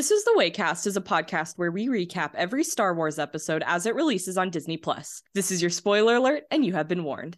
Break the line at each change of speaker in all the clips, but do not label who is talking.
This is the Waycast is a podcast where we recap every Star Wars episode as it releases on Disney Plus. This is your spoiler alert, and you have been warned.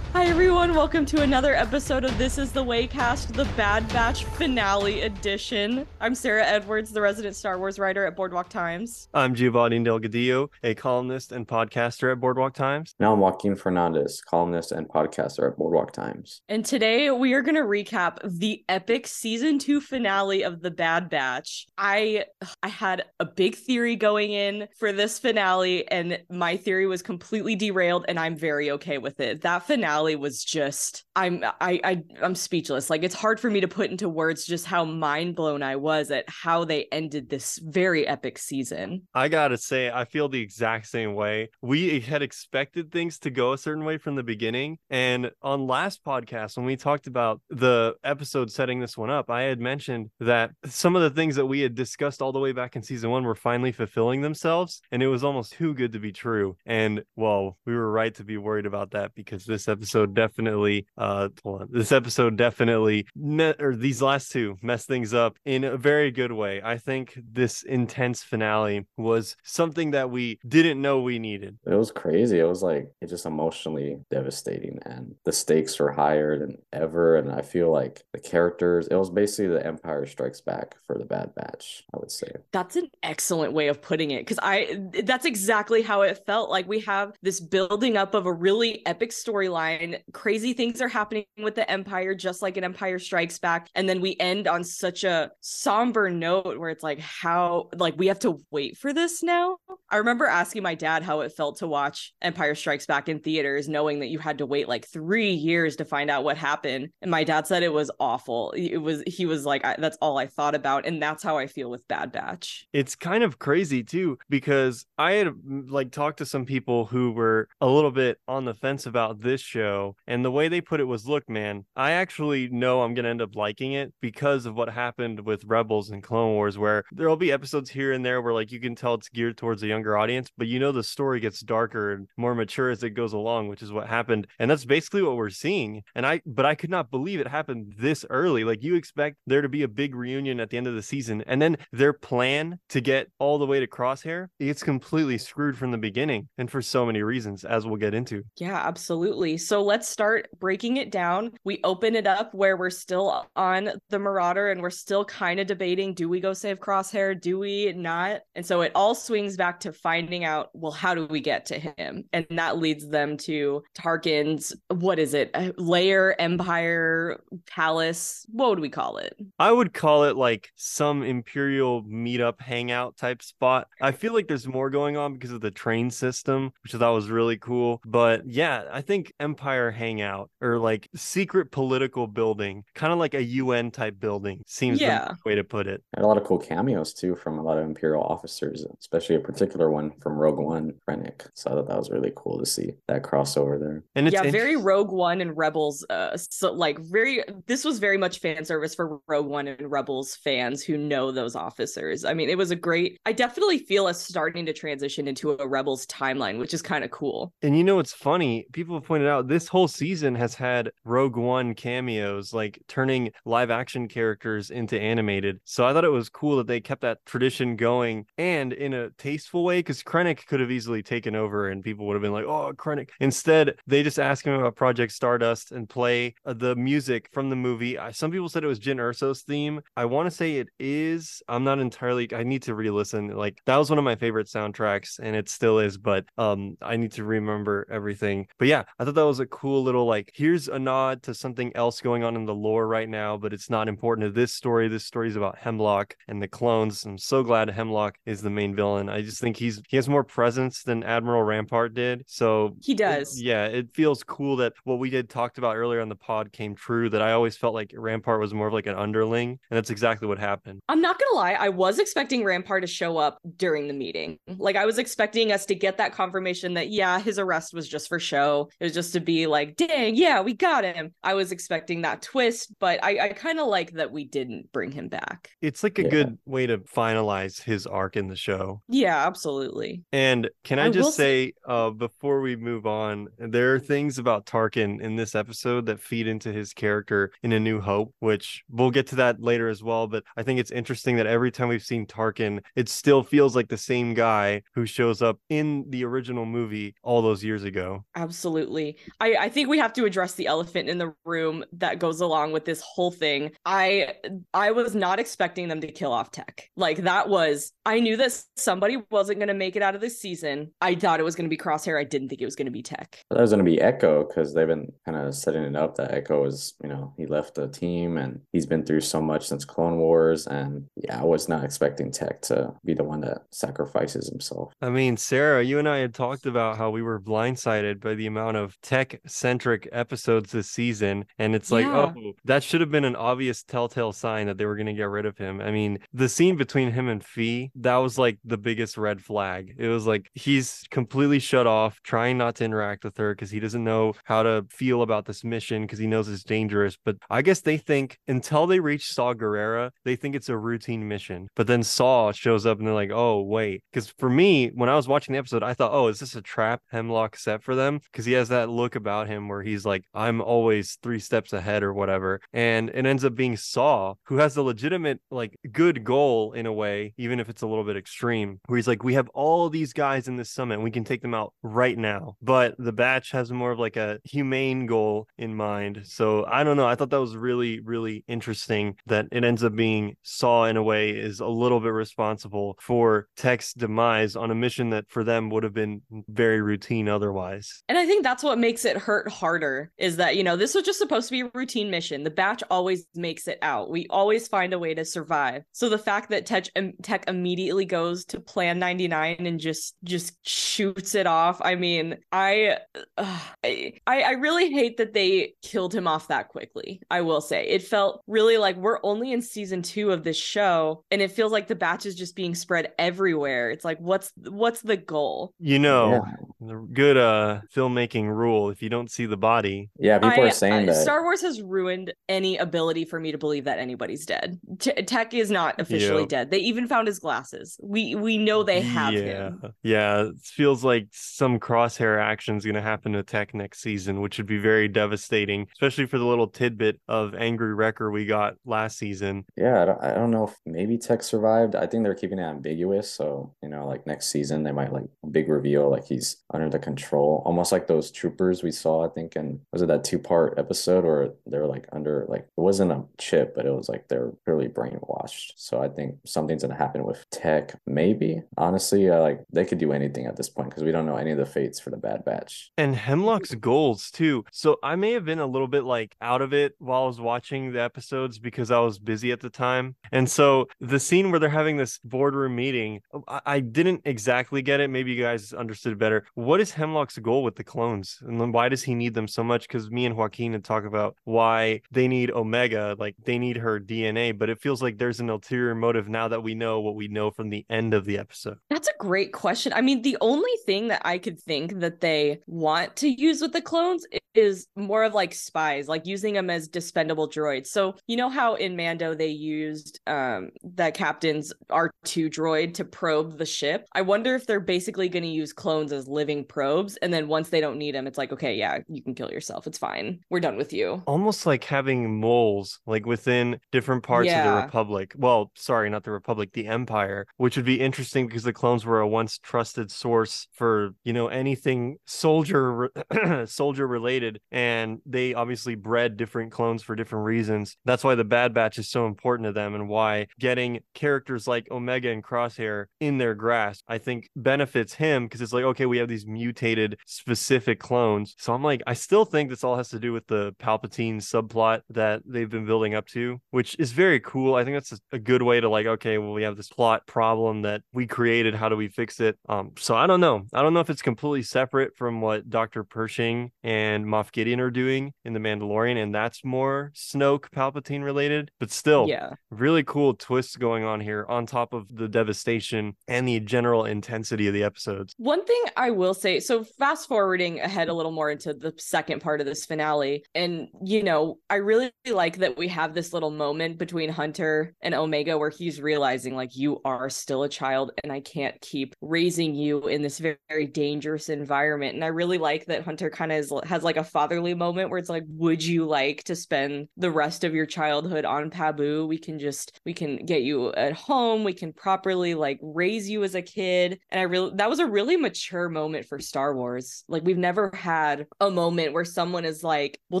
Hi, everyone. Welcome to another episode of This is the Waycast, the Bad Batch finale edition. I'm Sara Edwards, the resident Star Wars writer at Boardwalk Times.
I'm Giovanni Delgadillo, a columnist and podcaster at Boardwalk Times.
Now I'm Joaquin Fernandez, columnist and podcaster at Boardwalk Times.
And today we are going to recap the epic season two finale of The Bad Batch. I I had a big theory going in for this finale, and my theory was completely derailed, and I'm very okay with it. That finale was just I'm I, I I'm speechless. Like it's hard for me to put into words just how mind blown I was at how they ended this very epic season.
I gotta say, I feel the exact same way. We had expected things to go a certain way from the beginning. And on last podcast, when we talked about the episode setting this one up, I had mentioned that some of the things that we had discussed all the way back in season one were finally fulfilling themselves. And it was almost too good to be true. And well, we were right to be worried about that because this episode episode definitely uh this episode definitely met or these last two messed things up in a very good way. I think this intense finale was something that we didn't know we needed.
It was crazy. It was like it just emotionally devastating and the stakes were higher than ever. And I feel like the characters, it was basically the Empire Strikes Back for the Bad Batch, I would say.
That's an excellent way of putting it. Cause I that's exactly how it felt. Like we have this building up of a really epic storyline crazy things are happening with the empire just like an empire strikes back and then we end on such a somber note where it's like how like we have to wait for this now? I remember asking my dad how it felt to watch empire strikes back in theaters knowing that you had to wait like 3 years to find out what happened. And my dad said it was awful. It was he was like that's all i thought about and that's how i feel with bad batch.
It's kind of crazy too because i had like talked to some people who were a little bit on the fence about this show show. And the way they put it was look, man, I actually know I'm going to end up liking it because of what happened with Rebels and Clone Wars, where there'll be episodes here and there where, like, you can tell it's geared towards a younger audience, but you know, the story gets darker and more mature as it goes along, which is what happened. And that's basically what we're seeing. And I, but I could not believe it happened this early. Like, you expect there to be a big reunion at the end of the season, and then their plan to get all the way to Crosshair, it's completely screwed from the beginning and for so many reasons, as we'll get into.
Yeah, absolutely. So let's start breaking it down. We open it up where we're still on the Marauder and we're still kind of debating do we go save Crosshair? Do we not? And so it all swings back to finding out well, how do we get to him? And that leads them to Tarkin's, what is it? Layer, Empire, Palace. What would we call it?
I would call it like some Imperial meetup hangout type spot. I feel like there's more going on because of the train system, which I thought was really cool. But yeah, I think Empire empire hangout or like secret political building, kind of like a UN type building. Seems yeah. the way to put it.
And a lot of cool cameos too from a lot of Imperial officers, especially a particular one from Rogue One, Krennic. So I thought that was really cool to see that crossover there.
And it's yeah, very Rogue One and Rebels. Uh, so like very, this was very much fan service for Rogue One and Rebels fans who know those officers. I mean, it was a great. I definitely feel us starting to transition into a Rebels timeline, which is kind of cool.
And you know, it's funny. People have pointed out this whole season has had Rogue One cameos, like turning live action characters into animated. So I thought it was cool that they kept that tradition going and in a tasteful way because Krennic could have easily taken over and people would have been like, oh, Krennic. Instead, they just ask him about Project Stardust and play uh, the music from the movie. Some people said it was Jyn Erso's theme. I want to say it is. I'm not entirely, I need to re listen. Like, that was one of my favorite soundtracks and it still is, but um, I need to remember everything. But yeah, I thought that was a cool little like here's a nod to something else going on in the lore right now, but it's not important to this story. This story is about Hemlock and the clones. I'm so glad Hemlock is the main villain. I just think he's he has more presence than Admiral Rampart did. So
he does.
It, yeah, it feels cool that what we did talked about earlier on the pod came true. That I always felt like Rampart was more of like an underling, and that's exactly what happened.
I'm not gonna lie, I was expecting Rampart to show up during the meeting. Like I was expecting us to get that confirmation that yeah, his arrest was just for show. It was just to be like, dang, yeah, we got him. I was expecting that twist, but I, I kind of like that we didn't bring him back.
It's like a yeah. good way to finalize his arc in the show.
Yeah, absolutely.
And can I,
I
just
say-
say, uh, before we move on, there are things about Tarkin in this episode that feed into his character in A New Hope, which we'll get to that later as well. But I think it's interesting that every time we've seen Tarkin, it still feels like the same guy who shows up in the original movie all those years ago.
Absolutely. I, I think we have to address the elephant in the room that goes along with this whole thing. I I was not expecting them to kill off Tech. Like that was I knew that somebody wasn't gonna make it out of this season. I thought it was gonna be Crosshair. I didn't think it was gonna be Tech.
That was going to be Echo because they've been kind of setting it up that Echo is, you know, he left the team and he's been through so much since Clone Wars. And yeah, I was not expecting Tech to be the one that sacrifices himself.
I mean, Sara, you and I had talked about how we were blindsided by the amount of tech centric episodes this season. And it's like,
Yeah.
oh, that should have been an obvious telltale sign that they were going to get rid of him. I mean, the scene between him and Fee, that was like the biggest red flag. It was like he's completely shut off, trying not to interact with her because he doesn't know how to feel about this mission because he knows it's dangerous. But I guess they think until they reach Saw Gerrera, they think it's a routine mission. But then Saw shows up and they're like, oh, wait. Because for me, when I was watching the episode, I thought, oh, is this a trap Hemlock set for them? Because he has that look about him where he's like, I'm always three steps ahead or whatever. And it ends up being Saw, who has a legitimate, like, good goal in a way, even if it's a little bit extreme, where he's like, we have all these guys in this summit, we can take them out right now. But the batch has more of like a humane goal in mind. So I don't know. I thought that was really, really interesting that it ends up being Saw in a way is a little bit responsible for Tech's demise on a mission that for them would have been very routine otherwise.
And I think that's what makes it hurt harder is that, you know, this was just supposed to be a routine mission. The batch always makes it out. We always find a way to survive. So the fact that Tech, um, Tech immediately goes to Plan 99 and just just shoots it off. I mean, I, uh, I I really hate that they killed him off that quickly. I will say. It felt really like we're only in season 2 of this show and it feels like the batch is just being spread everywhere. It's like what's what's the goal?
You know,
Yeah.
the good uh filmmaking rule if you don't see the body,
Yeah, people
I-
are saying
uh,
that.
Star Wars has ruined any ability for me to believe that anybody's dead. T- Tech is not officially
Yep.
dead. They even found his glasses. We we know they have
yeah.
him.
Yeah, it feels like some crosshair action is going to happen to Tech next season, which would be very devastating, especially for the little tidbit of angry wrecker we got last season.
Yeah, I don't, I don't know if maybe Tech survived. I think they're keeping it ambiguous. So, you know, like next season, they might like big reveal, like he's under the control, almost like those troopers we saw, I think, in was it that two part episode or they were like under, like, it wasn't a chip, but it was like they're purely brainwashed. So I think something's to happen with Tech, maybe. Honestly, uh, like they could do anything at this point because we don't know any of the fates for the Bad Batch.
And Hemlock's goals too. So I may have been a little bit like out of it while I was watching the episodes because I was busy at the time. And so the scene where they're having this boardroom meeting, I, I didn't exactly get it. Maybe you guys understood better. What is Hemlock's goal with the clones? And why does he need them so much? Because me and Joaquin had talked about why they need Omega, like they need her DNA, but it feels like there's an ulterior motive now that we know what we know from the end of the episode.
That's a great question. I mean, the only thing that I could think that they want to use with the clones is more of like spies, like using them as dispendable droids. So, you know how in Mando they used um that captain's R2 droid to probe the ship? I wonder if they're basically going to use clones as living probes and then once they don't need them, it's like, okay, yeah, you can kill yourself. It's fine. We're done with you.
almost like having moles like within different parts of the republic well sorry not the republic the empire which would be interesting because the clones were a once trusted source for you know anything soldier soldier related and they obviously bred different clones for different reasons that's why the bad batch is so important to them and why getting characters like omega and crosshair in their grasp i think benefits him because it's like okay we have these mutated specific clones so i'm like i still think this all has to do with the palpatine subplot that they've been building up to which is very cool i think that's a, good way to like okay well we have this plot problem that we created how do we fix it um so i don't know i don't know if it's completely separate from what dr pershing and Moff Gideon are doing in The Mandalorian, and that's more Snoke Palpatine related. But still,
Yeah.
really cool twists going on here on top of the devastation and the general intensity of the episodes.
One thing I will say, so fast forwarding ahead a little more into the second part of this finale, and you know, I really like that we have this little moment between Hunter and Omega where he's realizing like you are still a child and I can't keep raising you in this very, very dangerous environment. And I really like that Hunter kind of has like a fatherly moment where it's like, would you like to spend the rest of your childhood on Pabu? We can just we can get you at home, we can properly like raise you as a kid. And I really that was a really mature moment for Star Wars. Like we've never had a moment where someone is like, we'll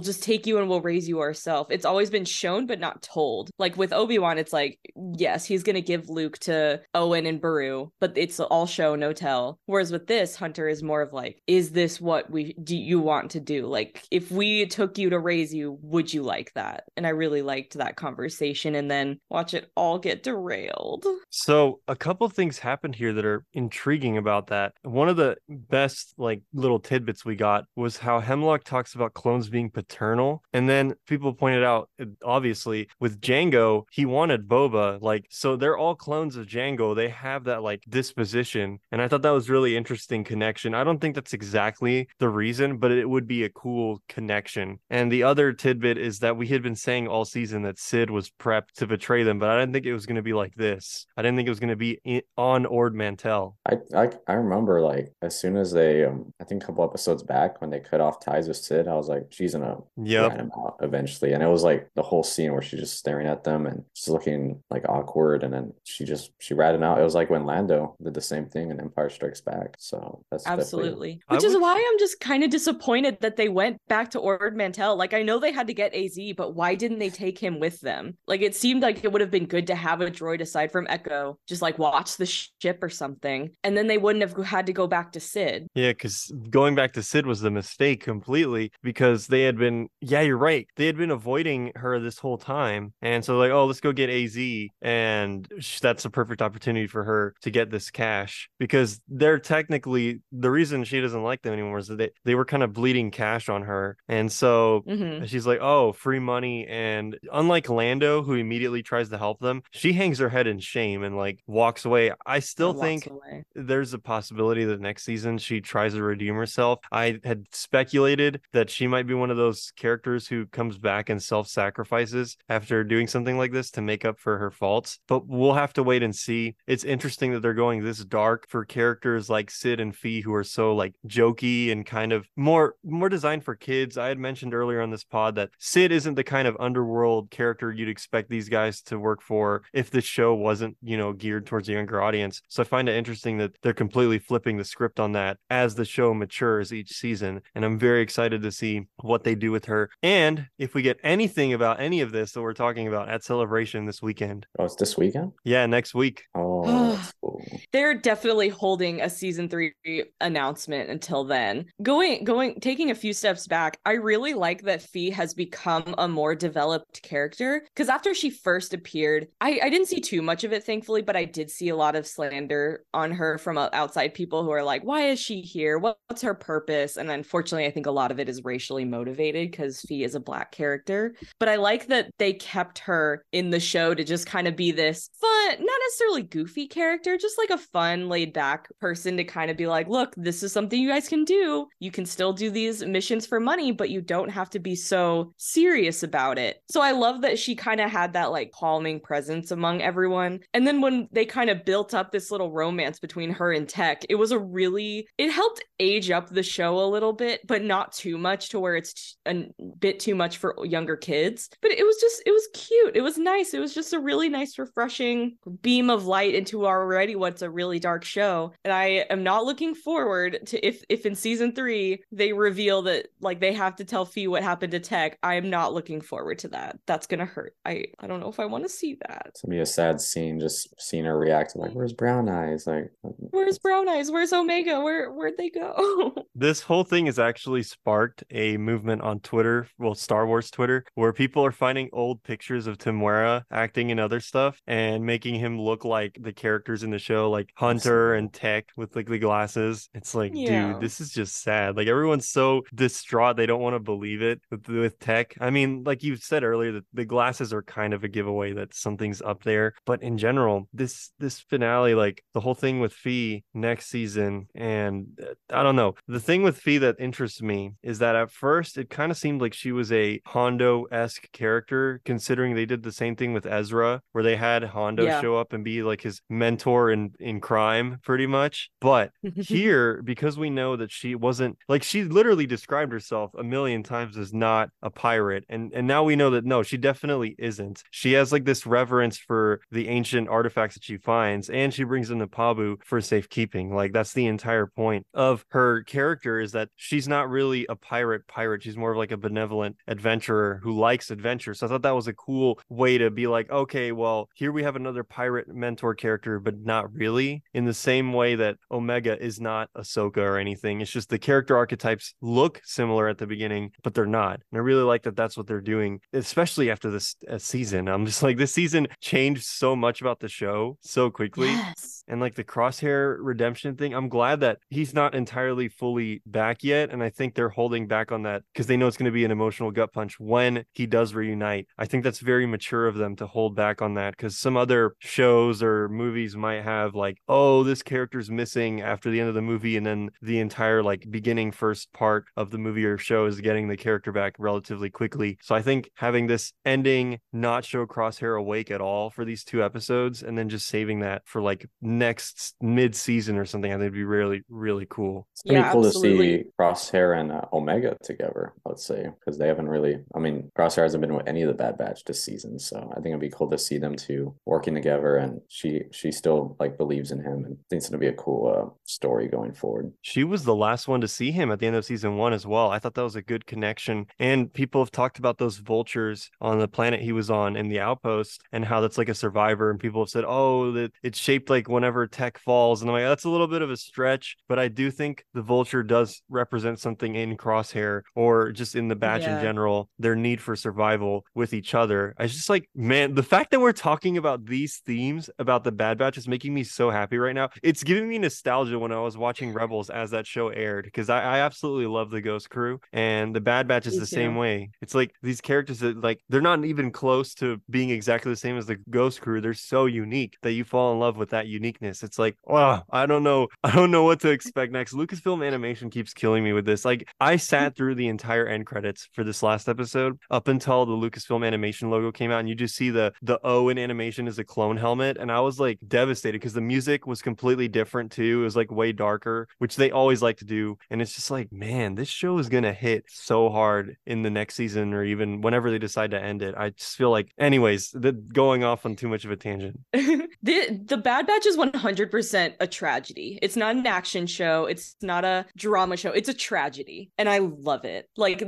just take you and we'll raise you ourselves. It's always been shown but not told. Like with Obi-Wan, it's like, yes, he's gonna give Luke to Owen and Beru, but it's all show, no tell. Whereas with this, Hunter is more of like, is this what we do you want to do? Like if we took you to raise you, would you like that? And I really liked that conversation and then watch it all get derailed.
So a couple things happened here that are intriguing about that. One of the best like little tidbits we got was how Hemlock talks about clones being paternal, and then people pointed out obviously with Jango he wanted Boba like so they're all clones of Jango. They have that like disposition, and I thought that was really interesting connection. I don't think that's exactly the reason, but it would be a cool connection. And the other tidbit is that we had been saying all season that Sid was prepped to betray them, but I didn't think it was going to be like this. I didn't think it was going to be in, on Ord Mantell.
I, I I remember like as soon as they um I think a couple episodes back when they cut off ties with Sid, I was like, she's gonna
Yep.
rat him out eventually. And it was like the whole scene where she's just staring at them and she's looking like awkward and then she just she ratted out. It was like when Lando did the same thing in Empire Strikes Back. So that's definitely-
Absolutely.
I
Which is
would-
why I'm just kind of disappointed that they went back to Ord Mantell. Like I know they had to get AZ, but why didn't they take him with them? Like it seemed like it would have been good to have a droid aside from Echo, just like watch the ship or something. And then they wouldn't have had to go back to Sid.
Yeah, because going back to Sid was the mistake completely because they had been, yeah, you're right. They had been avoiding her this whole time. And so, like, oh, let's go get AZ. And that's a perfect opportunity for her to get this cash because they're technically the reason she doesn't like them anymore is that they, they were kind of bleeding cash on her. And so
Mhm.
she's like, oh, free money. And unlike Lando, who immediately tries to help them, she hangs her head in shame and like walks away. I still think
away.
there's a possibility that next season she tries to redeem herself. I had speculated that she might be one of those characters who comes back and self sacrifices after doing something like this to make up for her faults, but we'll have to wait and see. It's interesting that they're going this dark for characters like Sid and Fee who are so like jokey and kind of more more designed for kids. I had mentioned earlier on this pod that Sid isn't the kind of underworld character you'd expect these guys to work for if the show wasn't, you know, geared towards a younger audience. So I find it interesting that they're completely flipping the script on that as the show matures each season. And I'm very excited to see what they do with her. And if we get anything about any of this that we're talking about at Celebration this weekend.
Oh, it's this weekend?
Yeah, next week.
Oh, cool.
They're definitely holding a season three announcement until then. Going, going, taking a few steps back, I really like that Fee has become a more developed character. Because after she first appeared, I, I didn't see too much of it, thankfully, but I did see a lot of slander on her from uh, outside people who are like, "Why is she here? What's her purpose?" And unfortunately, I think a lot of it is racially motivated because Fee is a black character. But I like that they kept her in the show to just kind of be this fun, not necessarily goofy character, just like a fun, laid back person to kind of be like, look, this is something you guys can do. You can still do these missions for money, but you don't have to be so serious about it. So I love that she kind of had that like calming presence among everyone. And then when they kind of built up this little romance between her and Tech, it was a really, it helped age up the show a little bit, but not too much to where it's a bit too much for younger kids. But it was just, it was cute. It was nice. It was just a really nice, refreshing beam of light into already what's a really dark show. And I am not looking forward to if if in season three they reveal that like they have to tell Fee what happened to Tech. I am not looking forward to that. That's gonna hurt. I I don't know if I want to see that.
It's gonna be a sad scene, just seeing her react like, "Where's Brown Eyes?" Like,
Where's Brown Eyes? Where's Omega? Where where'd they go?
This whole thing has actually sparked a movement on Twitter, well, Star Wars Twitter, where people are finding old pictures of Temuera acting in other stuff and making him look like the characters in the show, like Hunter and Tech with like the glasses. It's like,
Yeah.
dude, this is just sad. Like everyone's so distraught they don't want to believe it with, with Tech. I mean, like you said earlier, that the glasses are kind of a giveaway that something's up there. But in general, this this finale, like the whole thing with Fee next season, and uh, I don't know. The thing with Fee that interests me is that at first it kind of seemed like she was a Hondo esque character, considering they did the same thing with Ezra, where they had Hondo
Yeah.
show up and be like his mentor in in crime, pretty much. But here because we know that she wasn't like she literally described herself a million times as not a pirate and and now we know that no she definitely isn't she has like this reverence for the ancient artifacts that she finds and she brings them to pabu for safekeeping like that's the entire point of her character is that she's not really a pirate pirate she's more of like a benevolent adventurer who likes adventure so i thought that was a cool way to be like okay well here we have another pirate mentor character but not really in the same way that omega is not ahsoka or anything it's just the character archetypes look similar at the beginning but they're not and i really like that that's what they're doing especially after this uh, season i'm just like this season changed so much about the show so quickly
yes.
and like the crosshair redemption thing i'm glad that he's not entirely fully back yet and i think they're holding back on that because they know it's going to be an emotional gut punch when he does reunite. I think that's very mature of them to hold back on that because some other shows or movies might have like oh this character's missing after the end of the movie and then the entire like beginning first part of the movie or show is getting the character back relatively quickly. So i think having this ending not show crosshair awake at all for these two episodes and then just saving that for like next mid-season or something i think would be really really cool.
It's pretty
Yeah,
cool
absolutely.
to see Crosshair and uh, Omega together, let's say, because they haven't really. I mean, Crosshair hasn't been with any of the Bad Batch this season, so I think it'd be cool to see them two working together. And she she still like believes in him and thinks it'll be a cool uh, story going forward.
She was the last one to see him at the end of season one as well. I thought that was a good connection. And people have talked about those vultures on the planet he was on in the outpost and how that's like a survivor. And people have said, oh, that it's shaped like whenever tech falls. And I'm like, that's a little bit of a stretch, but I do think the vulture does represent something in Crosshair or just in the batch in general, their need for survival with each other. I just like, man, the fact that we're talking about these themes about the Bad Batch is making me so happy right now. It's giving me nostalgia when I was watching Rebels as that show aired because I, I absolutely love the Ghost Crew and the Bad Batch is
Me
the same way. It's like these characters that like they're not even close to being exactly the same as the Ghost Crew. They're so unique that you fall in love with that uniqueness. It's like, wow, I don't know, I don't know what to expect next. Lucasfilm Animation keeps killing me with this. Like I sat through the entire end credits for this last episode up until the Lucasfilm Animation logo came out, and you just see the the O in animation is a clone helmet, and I was like devastated because the music was completely different too. It was like way darker, which they always like to do, and it's just like, man, this show is gonna hit so hard in the next season or even whenever they decide to end it. I just feel like, anyways, the, going off on too much of a tangent.
the the Bad Batch is 100% a tragedy. It's not an action show. It's not a drama show. It's a tragedy, and I love it. Like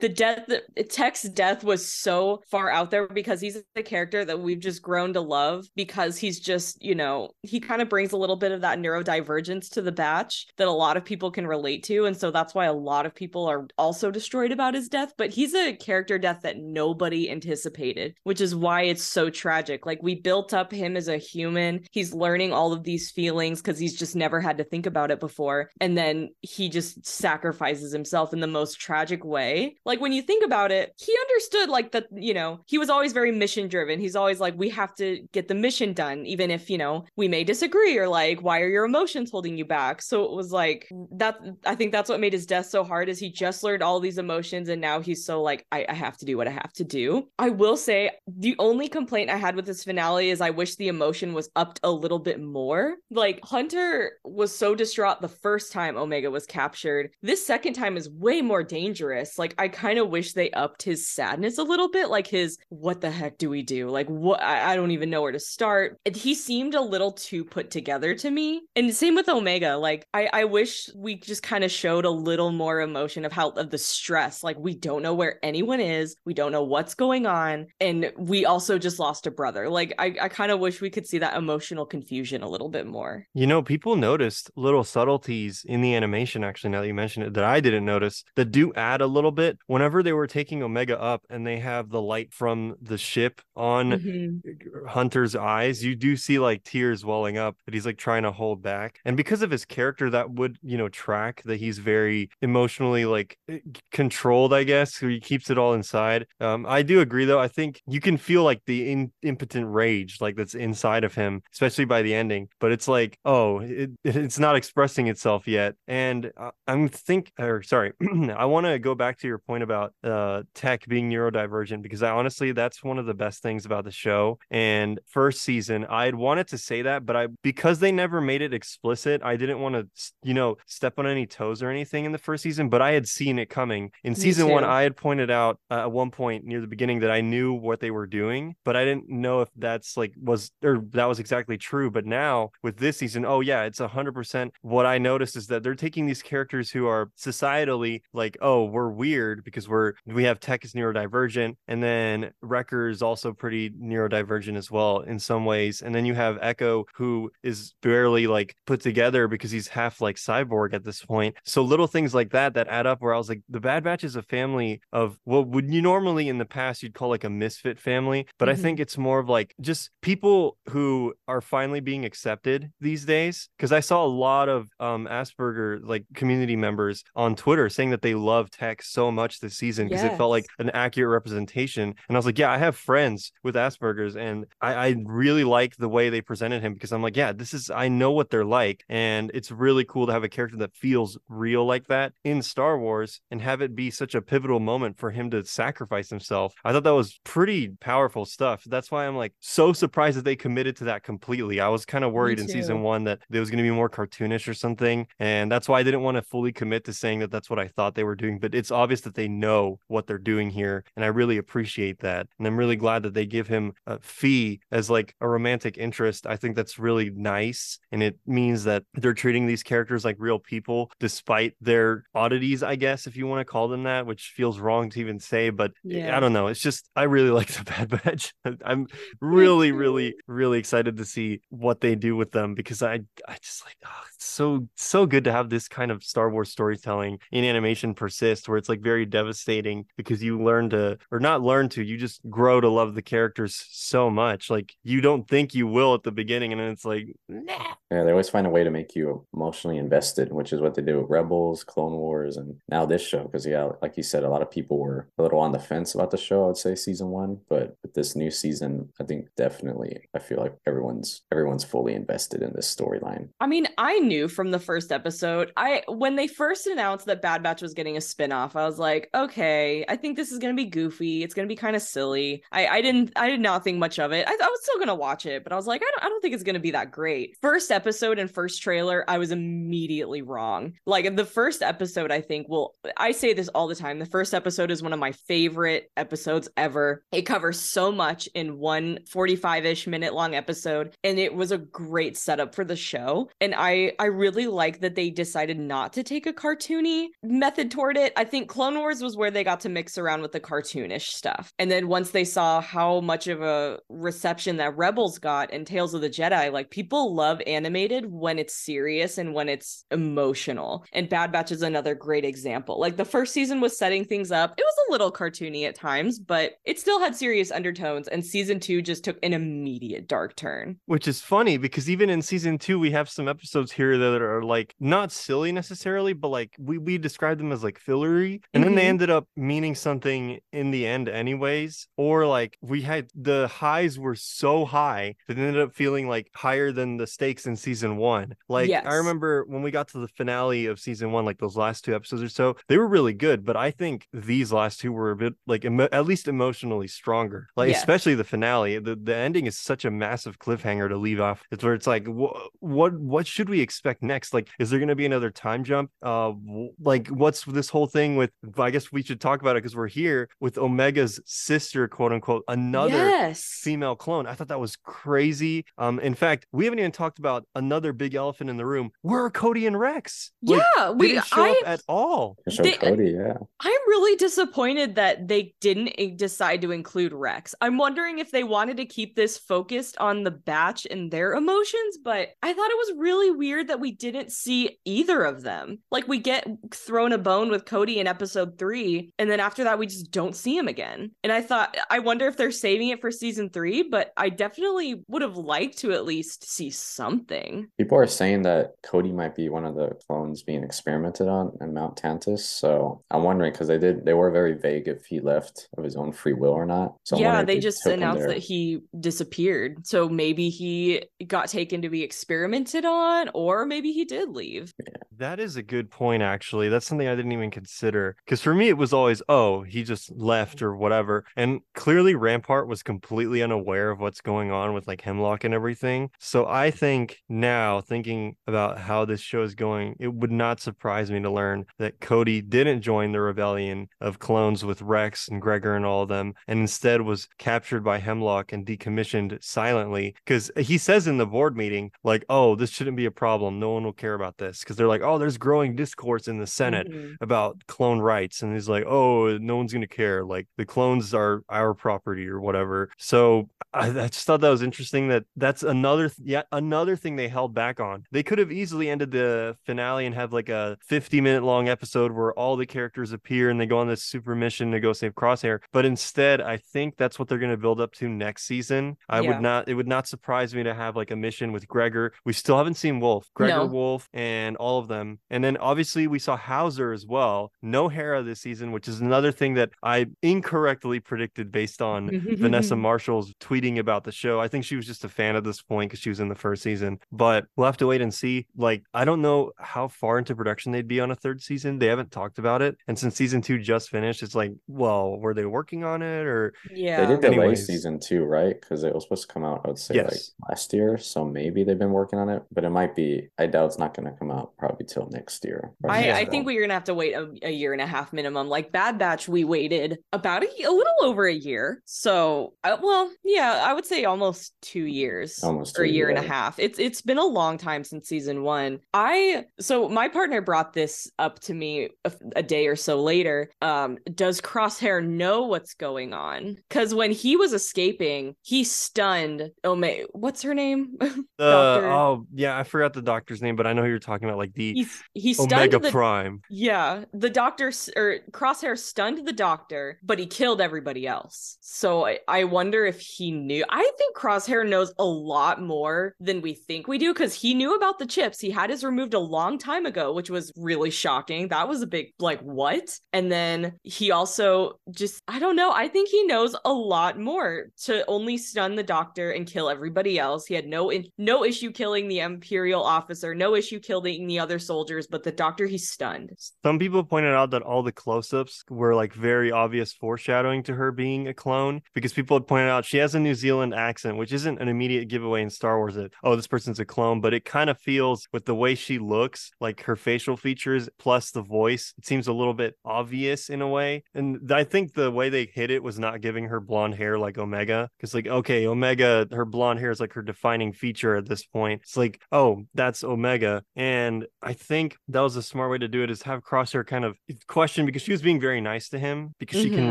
the death, Tech's death was so far out there because he's the character that we've just grown to love because he's just you know he kind of brings a little bit of that neurodivergence to the batch that a lot of people can relate to, and so that's why a lot of people are also destroyed about his death. But he's a character death that nobody anticipated, which is why it's so tragic. Like we built up him as a human. He's learning all of these feelings because he's just never had to think about it before. And then he just sacrifices himself in the most tragic way. Like when you think about it, he understood like that, you know, he was always very mission driven. He's always like, we have to get the mission done, even if, you know, we may disagree or like, why are your emotions holding you back? So it was like that. I think that's what made his death so hard is he just learned all these emotions and now he's so like, I, I have to do what I have to do. I will say the only complaint I had with this finale is I wish the emotion was upped a little bit more. Like Hunter was so distraught the first time Omega was captured. This second time is way more dangerous. Like I kind of wish they upped his sadness a little bit, like his what the heck do we do? Like what I, I don't even know where to start. He seemed a little too put together to me. And same with Omega. Like I, I wish we just kind of showed a little more emotion of how of the stress. Like we don't know where anyone is. We don't know what's going on. And we also just lost a brother. Like I, I kind of wish we could see that emotional confusion a little bit more.
You know, people noticed little subtleties in the animation, actually, now that you mention it, that I didn't notice that do add a little bit. Whenever they were taking Omega up and they have the light from the ship on
Mhm.
Hunter's eyes, you do see like tears welling up that he's like trying to hold back. And because of his character, that would, you know, track that he's very emotionally like eh, controlled, I guess. So he keeps it all inside. Um, I do agree though. I think you can feel like the in- impotent rage like that's inside of him, especially by the ending. But it's like, oh, it, it's not expressing itself yet. And I'm think, or sorry, I want to go back to your point about uh, tech being neurodivergent because I honestly that's one of the best things about the show. And first season, I'd wanted to say that, but I because they never made it explicit, I didn't want to, you know, step on any toes or anything in the first season. But I had seen it coming in season one. I had pointed out uh, at one point near the beginning that I knew what they were doing, but I didn't know if that's like was or that was exactly true. But now with this season, oh yeah, it's a hundred percent. What I noticed is that they're taking these characters who are societally like, oh, we're weird because we're we have tech is neurodivergent, and then Wrecker is also pretty neurodivergent as well in some ways, and then you have Echo who is barely like put together because he's half like cyborg at this point. So little things like that that add up. Where I was like, the Bad Batch is a family of what would you normally in the past you'd call like a misfit family, but mm-hmm. I think it's more of like just people who are finally being accepted these days. Because I saw a lot of um, Asperger like community members on Twitter saying that they love tech so much this season because yes. it felt like an accurate representation. And I was like, yeah, I have friends with Asperger's, and I, I really like the way they presented him because I'm like, yeah, this is I know what they're like, and it's really cool to have a character that feels real like that in Star Wars and have it be such a pivotal moment for him to sacrifice himself. I thought that was pretty powerful stuff. That's why I'm like so surprised that they committed to that completely. I was kind of worried in season one that it was going to be more cartoonish or something, and that's why I didn't want to fully commit to saying that that's what I thought they were doing. But it's obvious that they know what they're doing here, and I really appreciate that. And I'm really glad that they give him a fee as like a romantic interest. I think that's really nice, and it means that they're treating these characters like real people, despite their oddities, I guess, if you want to call them that, which feels wrong to even say. But yeah. I don't know. It's just I really like the Bad Batch. I'm really, really, really excited to see what they do with them because I I just like oh, it's so so good to have this kind of Star Wars storytelling in animation persists, where it's like very devastating because you learn to or not learn to you just grow to love the characters so much like you don't think you will at the beginning and then it's like nah.
yeah they always find a way to make you emotionally invested which is what they do with Rebels Clone Wars and now this show because yeah like you said a lot of people were a little on the fence about the show I would say season one but with this new season I think definitely I feel like everyone's everyone's fully invested in this storyline
I mean I knew from the first episode I when they first announced that Bad Batch was getting a spin-off I was like okay I think this is gonna be goofy it's gonna be kind of silly. I I didn't I did not think much of it. I, I was still gonna watch it but I was like I don't I don't think it's gonna be that great. First episode and first trailer I was immediately wrong. Like the first episode I think well I say this all the time the first episode is one of my favorite episodes ever. It covers so much in one 45-ish minute long episode and it was a great setup for the show and I I really like that they decided not to take a cartoony method toward it. I think Clone Wars was where they got to mix around with the cartoonish stuff. And then once they saw how much of a reception that Rebels got and Tales of the Jedi like people love animated when it's serious and when it's emotional. And Bad Batch is another great example. Like the first season was setting things up. It was a little cartoony at times but it still had serious undertones and season 2 just took an immediate dark turn.
Which is funny because even in season 2 we have some episodes here that are like not silly necessarily but like we we describe them as like fillery and mm-hmm. then they mm-hmm. ended up meaning something in the end anyways or like we had the highs were so high that they ended up feeling like higher than the stakes in season 1 like yes. I remember when we got to the finale of season 1 like those last two episodes or so they were really good but I think these last two were a bit like emo- at least emotionally stronger like yeah. especially the finale the the ending is such a massive cliffhanger to leave off it's where it's like wh- what what should we expect next like is there going to be another time jump uh like what's this whole thing with i guess we should talk about it because we're here with omega's sister quote unquote another yes. female clone. I thought that was crazy. Um in fact we haven't even talked about another big elephant in the room. Where are cody and rex.
Like, yeah we
didn't show I, up at all.
They, cody yeah.
I'm really disappointed that they didn't eh, decide to include rex. I'm wondering if they wanted to keep this focused on the batch and their emotions but i thought it was really weird that we didn't see either of them like we get thrown a bone with cody in episode three and then after that we just don't see him again and i thought i wonder if they're saving it for season three but i definitely would have liked to at least see something.
People are saying that Cody might be one of the clones being experimented on in Mount Tantiss. So I'm wondering because they did they were very vague if he left of his own free will or not. So I'm
yeah, they just announced that he disappeared. So maybe he got taken to be experimented on, or maybe he did leave.
That is a good point, actually. That's something I didn't even consider. Because for me, it was always, oh, he just left or whatever. And clearly, Rampart was completely unaware of what's going on with like Hemlock and everything. So I think now, thinking about how this show is going, it would not surprise me to learn that Cody didn't join the rebellion of clones with Rex and Gregor and all of them, and instead was captured by Hemlock and decommissioned silently. Because he says in the board meeting, like, oh, this shouldn't be a problem. No one will care about this. Because they're like, oh, there's growing discourse in the Senate
Mhm.
about clone rights and he's like oh no one's gonna care like the clones are our property or whatever so I, I just thought that was interesting that that's another th- yet another thing they held back on they could have easily ended the finale and have like a 50 minute long episode where all the characters appear and they go on this super mission to go save crosshair but instead i think that's what they're going to build up to next season i
Yeah.
would not it would not surprise me to have like a mission with gregor we still haven't seen wolffe gregor
No.
wolffe and all of them and then obviously we saw howzer as well no hera this season which is another thing that i incorrectly predicted based on Vanessa Marshall's tweeting about the show. I think she was just a fan at this point because she was in the first season. But we'll have to wait and see. Like, I don't know how far into production they'd be on a third season. They haven't talked about it. And since season two just finished, it's like, well, were they working on it or
Yeah.
They did delay
Anyways.
season two, right? Because it was supposed to come out, I would say, like last year. So maybe they've been working on it, but it might be. I doubt it's not going to come out probably till next year.
I, I think we're gonna have to wait a, a year and a half minimum. Like Bad Batch, we waited about a, a little over a year. So, uh, well, yeah, I would say almost two years,
Almost
or a
two,
year and a half. It's it's been a long time since season one. I so my partner brought this up to me a, a day or so later. Um, does Crosshair know what's going on? Because when he was escaping, he stunned. Oh, May, what's her name?
the
Doctor-
oh yeah, I forgot the doctor's name, but I know who you're talking about, like the
He's he stunned
Omega
the
Prime.
Yeah, the doctor or Crosshair stunned the doctor, but he killed everybody else. So I, I wonder if he knew. I think Crosshair knows a lot more than we think we do because he knew about the chips. He had his removed a long time ago, which was really shocking. That was a big like what? And then he also just I don't know. I think he knows a lot more to only stun the doctor and kill everybody else. He had no in- no issue killing the imperial officer, no issue killing the other soldiers, but the doctor he's stunned.
Some people pointed out that all the close-ups were like very obvious foreshadowing to her being a clone because people had pointed out she has a New Zealand accent, which isn't an immediate giveaway in Star Wars that oh this person's a clone, but it kind of feels with the way she looks, like her facial features plus the voice, it seems a little bit obvious in a way. And I think the way they hit it was not giving her blonde hair like Omega because like okay, Omega her blonde hair is like her defining feature at this point. It's like oh that's Omega, and think that was a smart way to do it is have Crosshair kind of question because she was being very nice to him because she can
Mhm.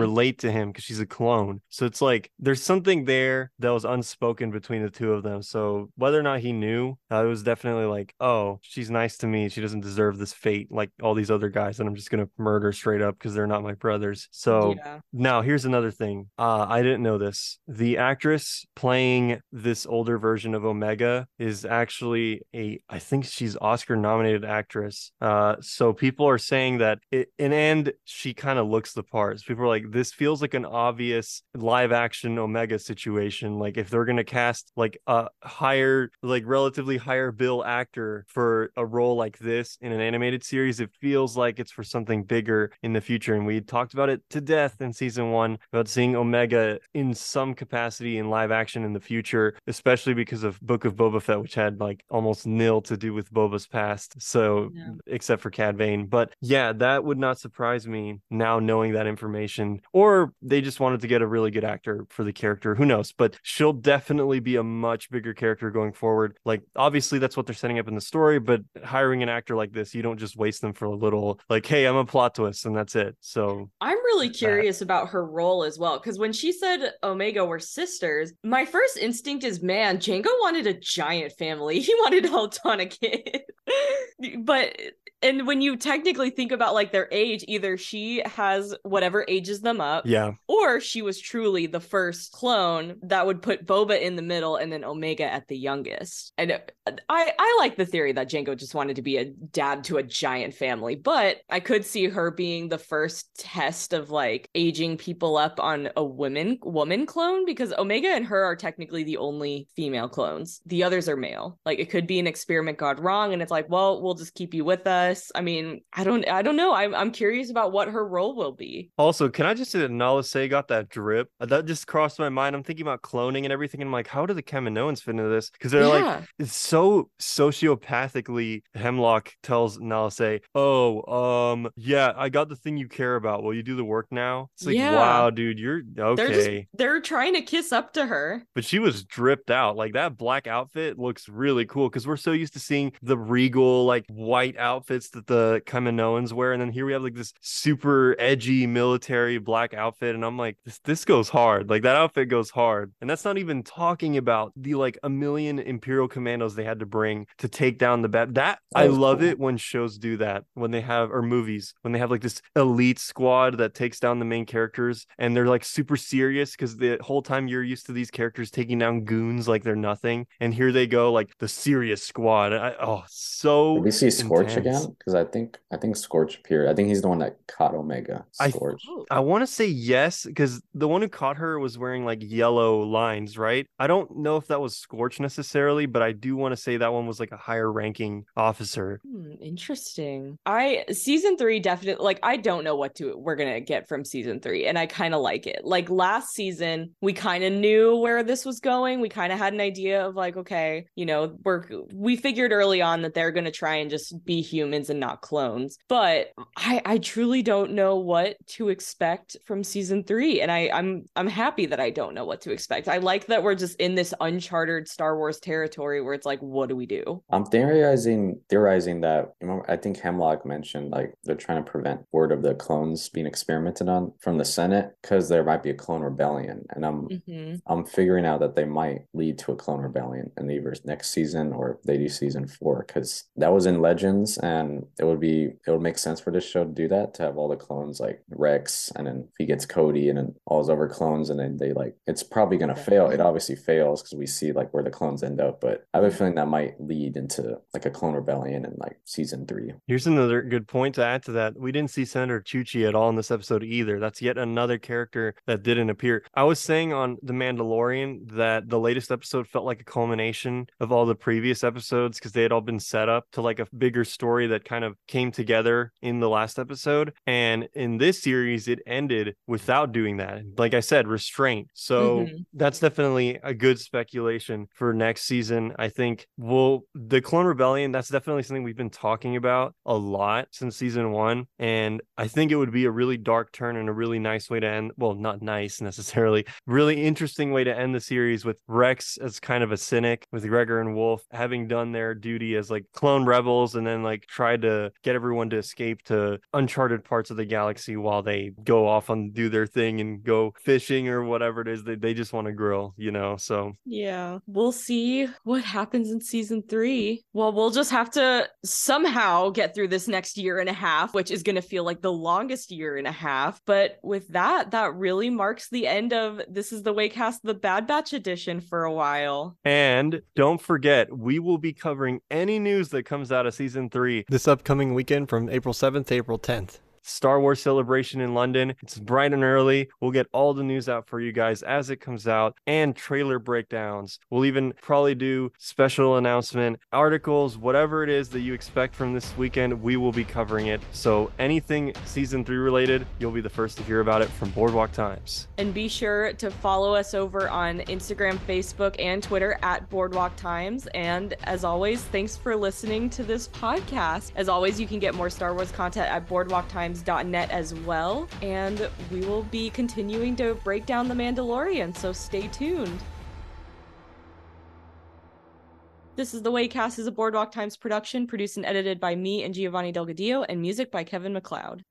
relate to him because she's a clone. So it's like there's something there that was unspoken between the two of them. So whether or not he knew, uh, it was definitely like, oh, she's nice to me. She doesn't deserve this fate like all these other guys, and I'm just gonna murder straight up because they're not my brothers. So
yeah.
now, here's another thing. Uh, I didn't know this. The actress playing this older version of Omega is actually a, I think she's Oscar nominated actress. Uh, so people are saying that it, in end, she kind of looks the part. So people are like, this feels like an obvious live action Omega situation. Like if they're gonna cast like a higher, like relatively higher bill actor for a role like this in an animated series, it feels like it's for something bigger in the future. And we talked about it to death in season one about seeing Omega in some capacity in live action in the future, especially because of Book of Boba Fett, which had like almost nil to do with Boba's past. So
Yeah.
except for Cad Bane. But yeah, that would not surprise me now knowing that information. Or they just wanted to get a really good actor for the character. Who knows? But she'll definitely be a much bigger character going forward. Like obviously that's what they're setting up in the story, but hiring an actor like this, you don't just waste them for a little like, hey, I'm a plot twist and that's it. So
I'm really
that.
curious about her role as well. Because when she said Omega were sisters, my first instinct is man, Jango wanted a giant family. He wanto help ton a kid. but and when you technically think about like their age, either she has whatever ages them up,
Yeah.
or she was truly the first clone that would put Boba in the middle and then Omega at the youngest. And uh, I I like the theory that Jango just wanted to be a dad to a giant family, but I could see her being the first test of like aging people up on a women woman clone because Omega and her are technically the only female clones. The others are male. Like it could be an experiment gone wrong and it's like, well, we'll just keep you with us. I mean, I don't I don't know. I'm I'm curious about what her role will be.
Also, can I just say that Nala Se got that drip? Uh, That just crossed my mind. I'm thinking about cloning and everything. And I'm like, how do the Kaminoans fit into this? Because they're like, it's so sociopathically Hemlock tells Nala Se, Oh, um, yeah, I got the thing you care about. Will you do the work now? It's like,
Yeah.
wow, dude, you're
They're just
okay.
they're trying to kiss up to her.
But she was dripped out. Like that black outfit looks really cool because we're so used to seeing the regal, like white outfits that the Kaminoans wear. And then here we have like this super edgy military black outfit. And I'm like, this this goes hard. Like that outfit goes hard. And that's not even talking about the like a million Imperial commandos they had to bring to take down the bad. That I love
cool.
it when shows do that, when they have or movies, when they have like this elite squad that takes down the main characters and they're like super serious because the whole time you're used to these characters taking down goons like they're nothing. And here they go, like the serious squad. I, oh, so
Did we see Scorch
intense.
again? Because I think I think Scorch appeared. I think he's the one that caught Omega.
I-
Scorch.
Oh.
I want to say yes because the one who caught her was wearing like yellow lines, right? I don't know if that was Scorch necessarily, but I do want to say that one was like a higher ranking officer.
Hmm, interesting. I season three definitely like I don't know what to we're gonna get from season three, and I kind of like it. Like last season, we kind of knew where this was going. We kind of had an idea of like, okay, you know, we're we figured early on that they're gonna try and just be humans and not clones. But I I truly don't know what to expect from season three, and I I'm I'm happy that I don't know what to expect. I like that we're just in this uncharted Star Wars territory where it's like, what do we do?
I'm theorizing theorizing that I think Hemlock mentioned like they're trying to prevent word of the clones being experimented on from the Senate because there might be a clone rebellion, and I'm
hmm
I'm figuring out that they might lead to a clone rebellion in either next season or if they do season four because that was in Legends and Um, it would be it would make sense for this show to do that to have all the clones like Rex and then if he gets Cody and then all his other clones and then they like it's probably gonna fail. It obviously fails because we see like where the clones end up, but I have a mm-hmm. feeling that might lead into like a clone rebellion in like season three.
Here's another good point to add to that. We didn't see Senator Chuchi at all in this episode either. That's yet another character that didn't appear. I was saying on The Mandalorian that the latest episode felt like a culmination of all the previous episodes because they had all been set up to like a bigger story that kind of came together in the last episode. And in this series, it ended without doing that. Like I said, restraint. So
Mhm.
that's definitely a good speculation for next season. I think we'll the Clone Rebellion, that's definitely something we've been talking about a lot since season one. And I think it would be a really dark turn and a really nice way to end. Well, not nice necessarily, really interesting way to end the series with Rex as kind of a cynic, with Gregor and Wolffe having done their duty as like clone rebels and then like tried to get everyone to escape to uncharted parts of the galaxy while they go off and do their thing and go fishing or whatever it is. They, they just want to grill, you know? So
Yeah, we'll see what happens in season three. Well, we'll just have to somehow get through this next year and a half, which is going to feel like the longest year and a half. But with that, that really marks the end of This is the Waycast, the Bad Batch edition for a while.
And don't forget, we will be covering any news that comes out of season three this upcoming weekend from April 7th to April 10th. Star Wars celebration in London. It's bright and early. We'll get all the news out for you guys as it comes out and trailer breakdowns. We'll even probably do special announcement articles, whatever it is that you expect from this weekend, we will be covering it. So anything season three related, you'll be the first to hear about it from Boardwalk Times.
And be sure to follow us over on Instagram, Facebook, and Twitter at Boardwalk Times. And as always, thanks for listening to this podcast. As always, you can get more Star Wars content at boardwalktimes.net as well. And we will be continuing to break down The Mandalorian, so stay tuned. This is The Waycast is a Boardwalk Times production, produced and edited by me and Giovanni Delgadillo, and music by Kevin MacLeod.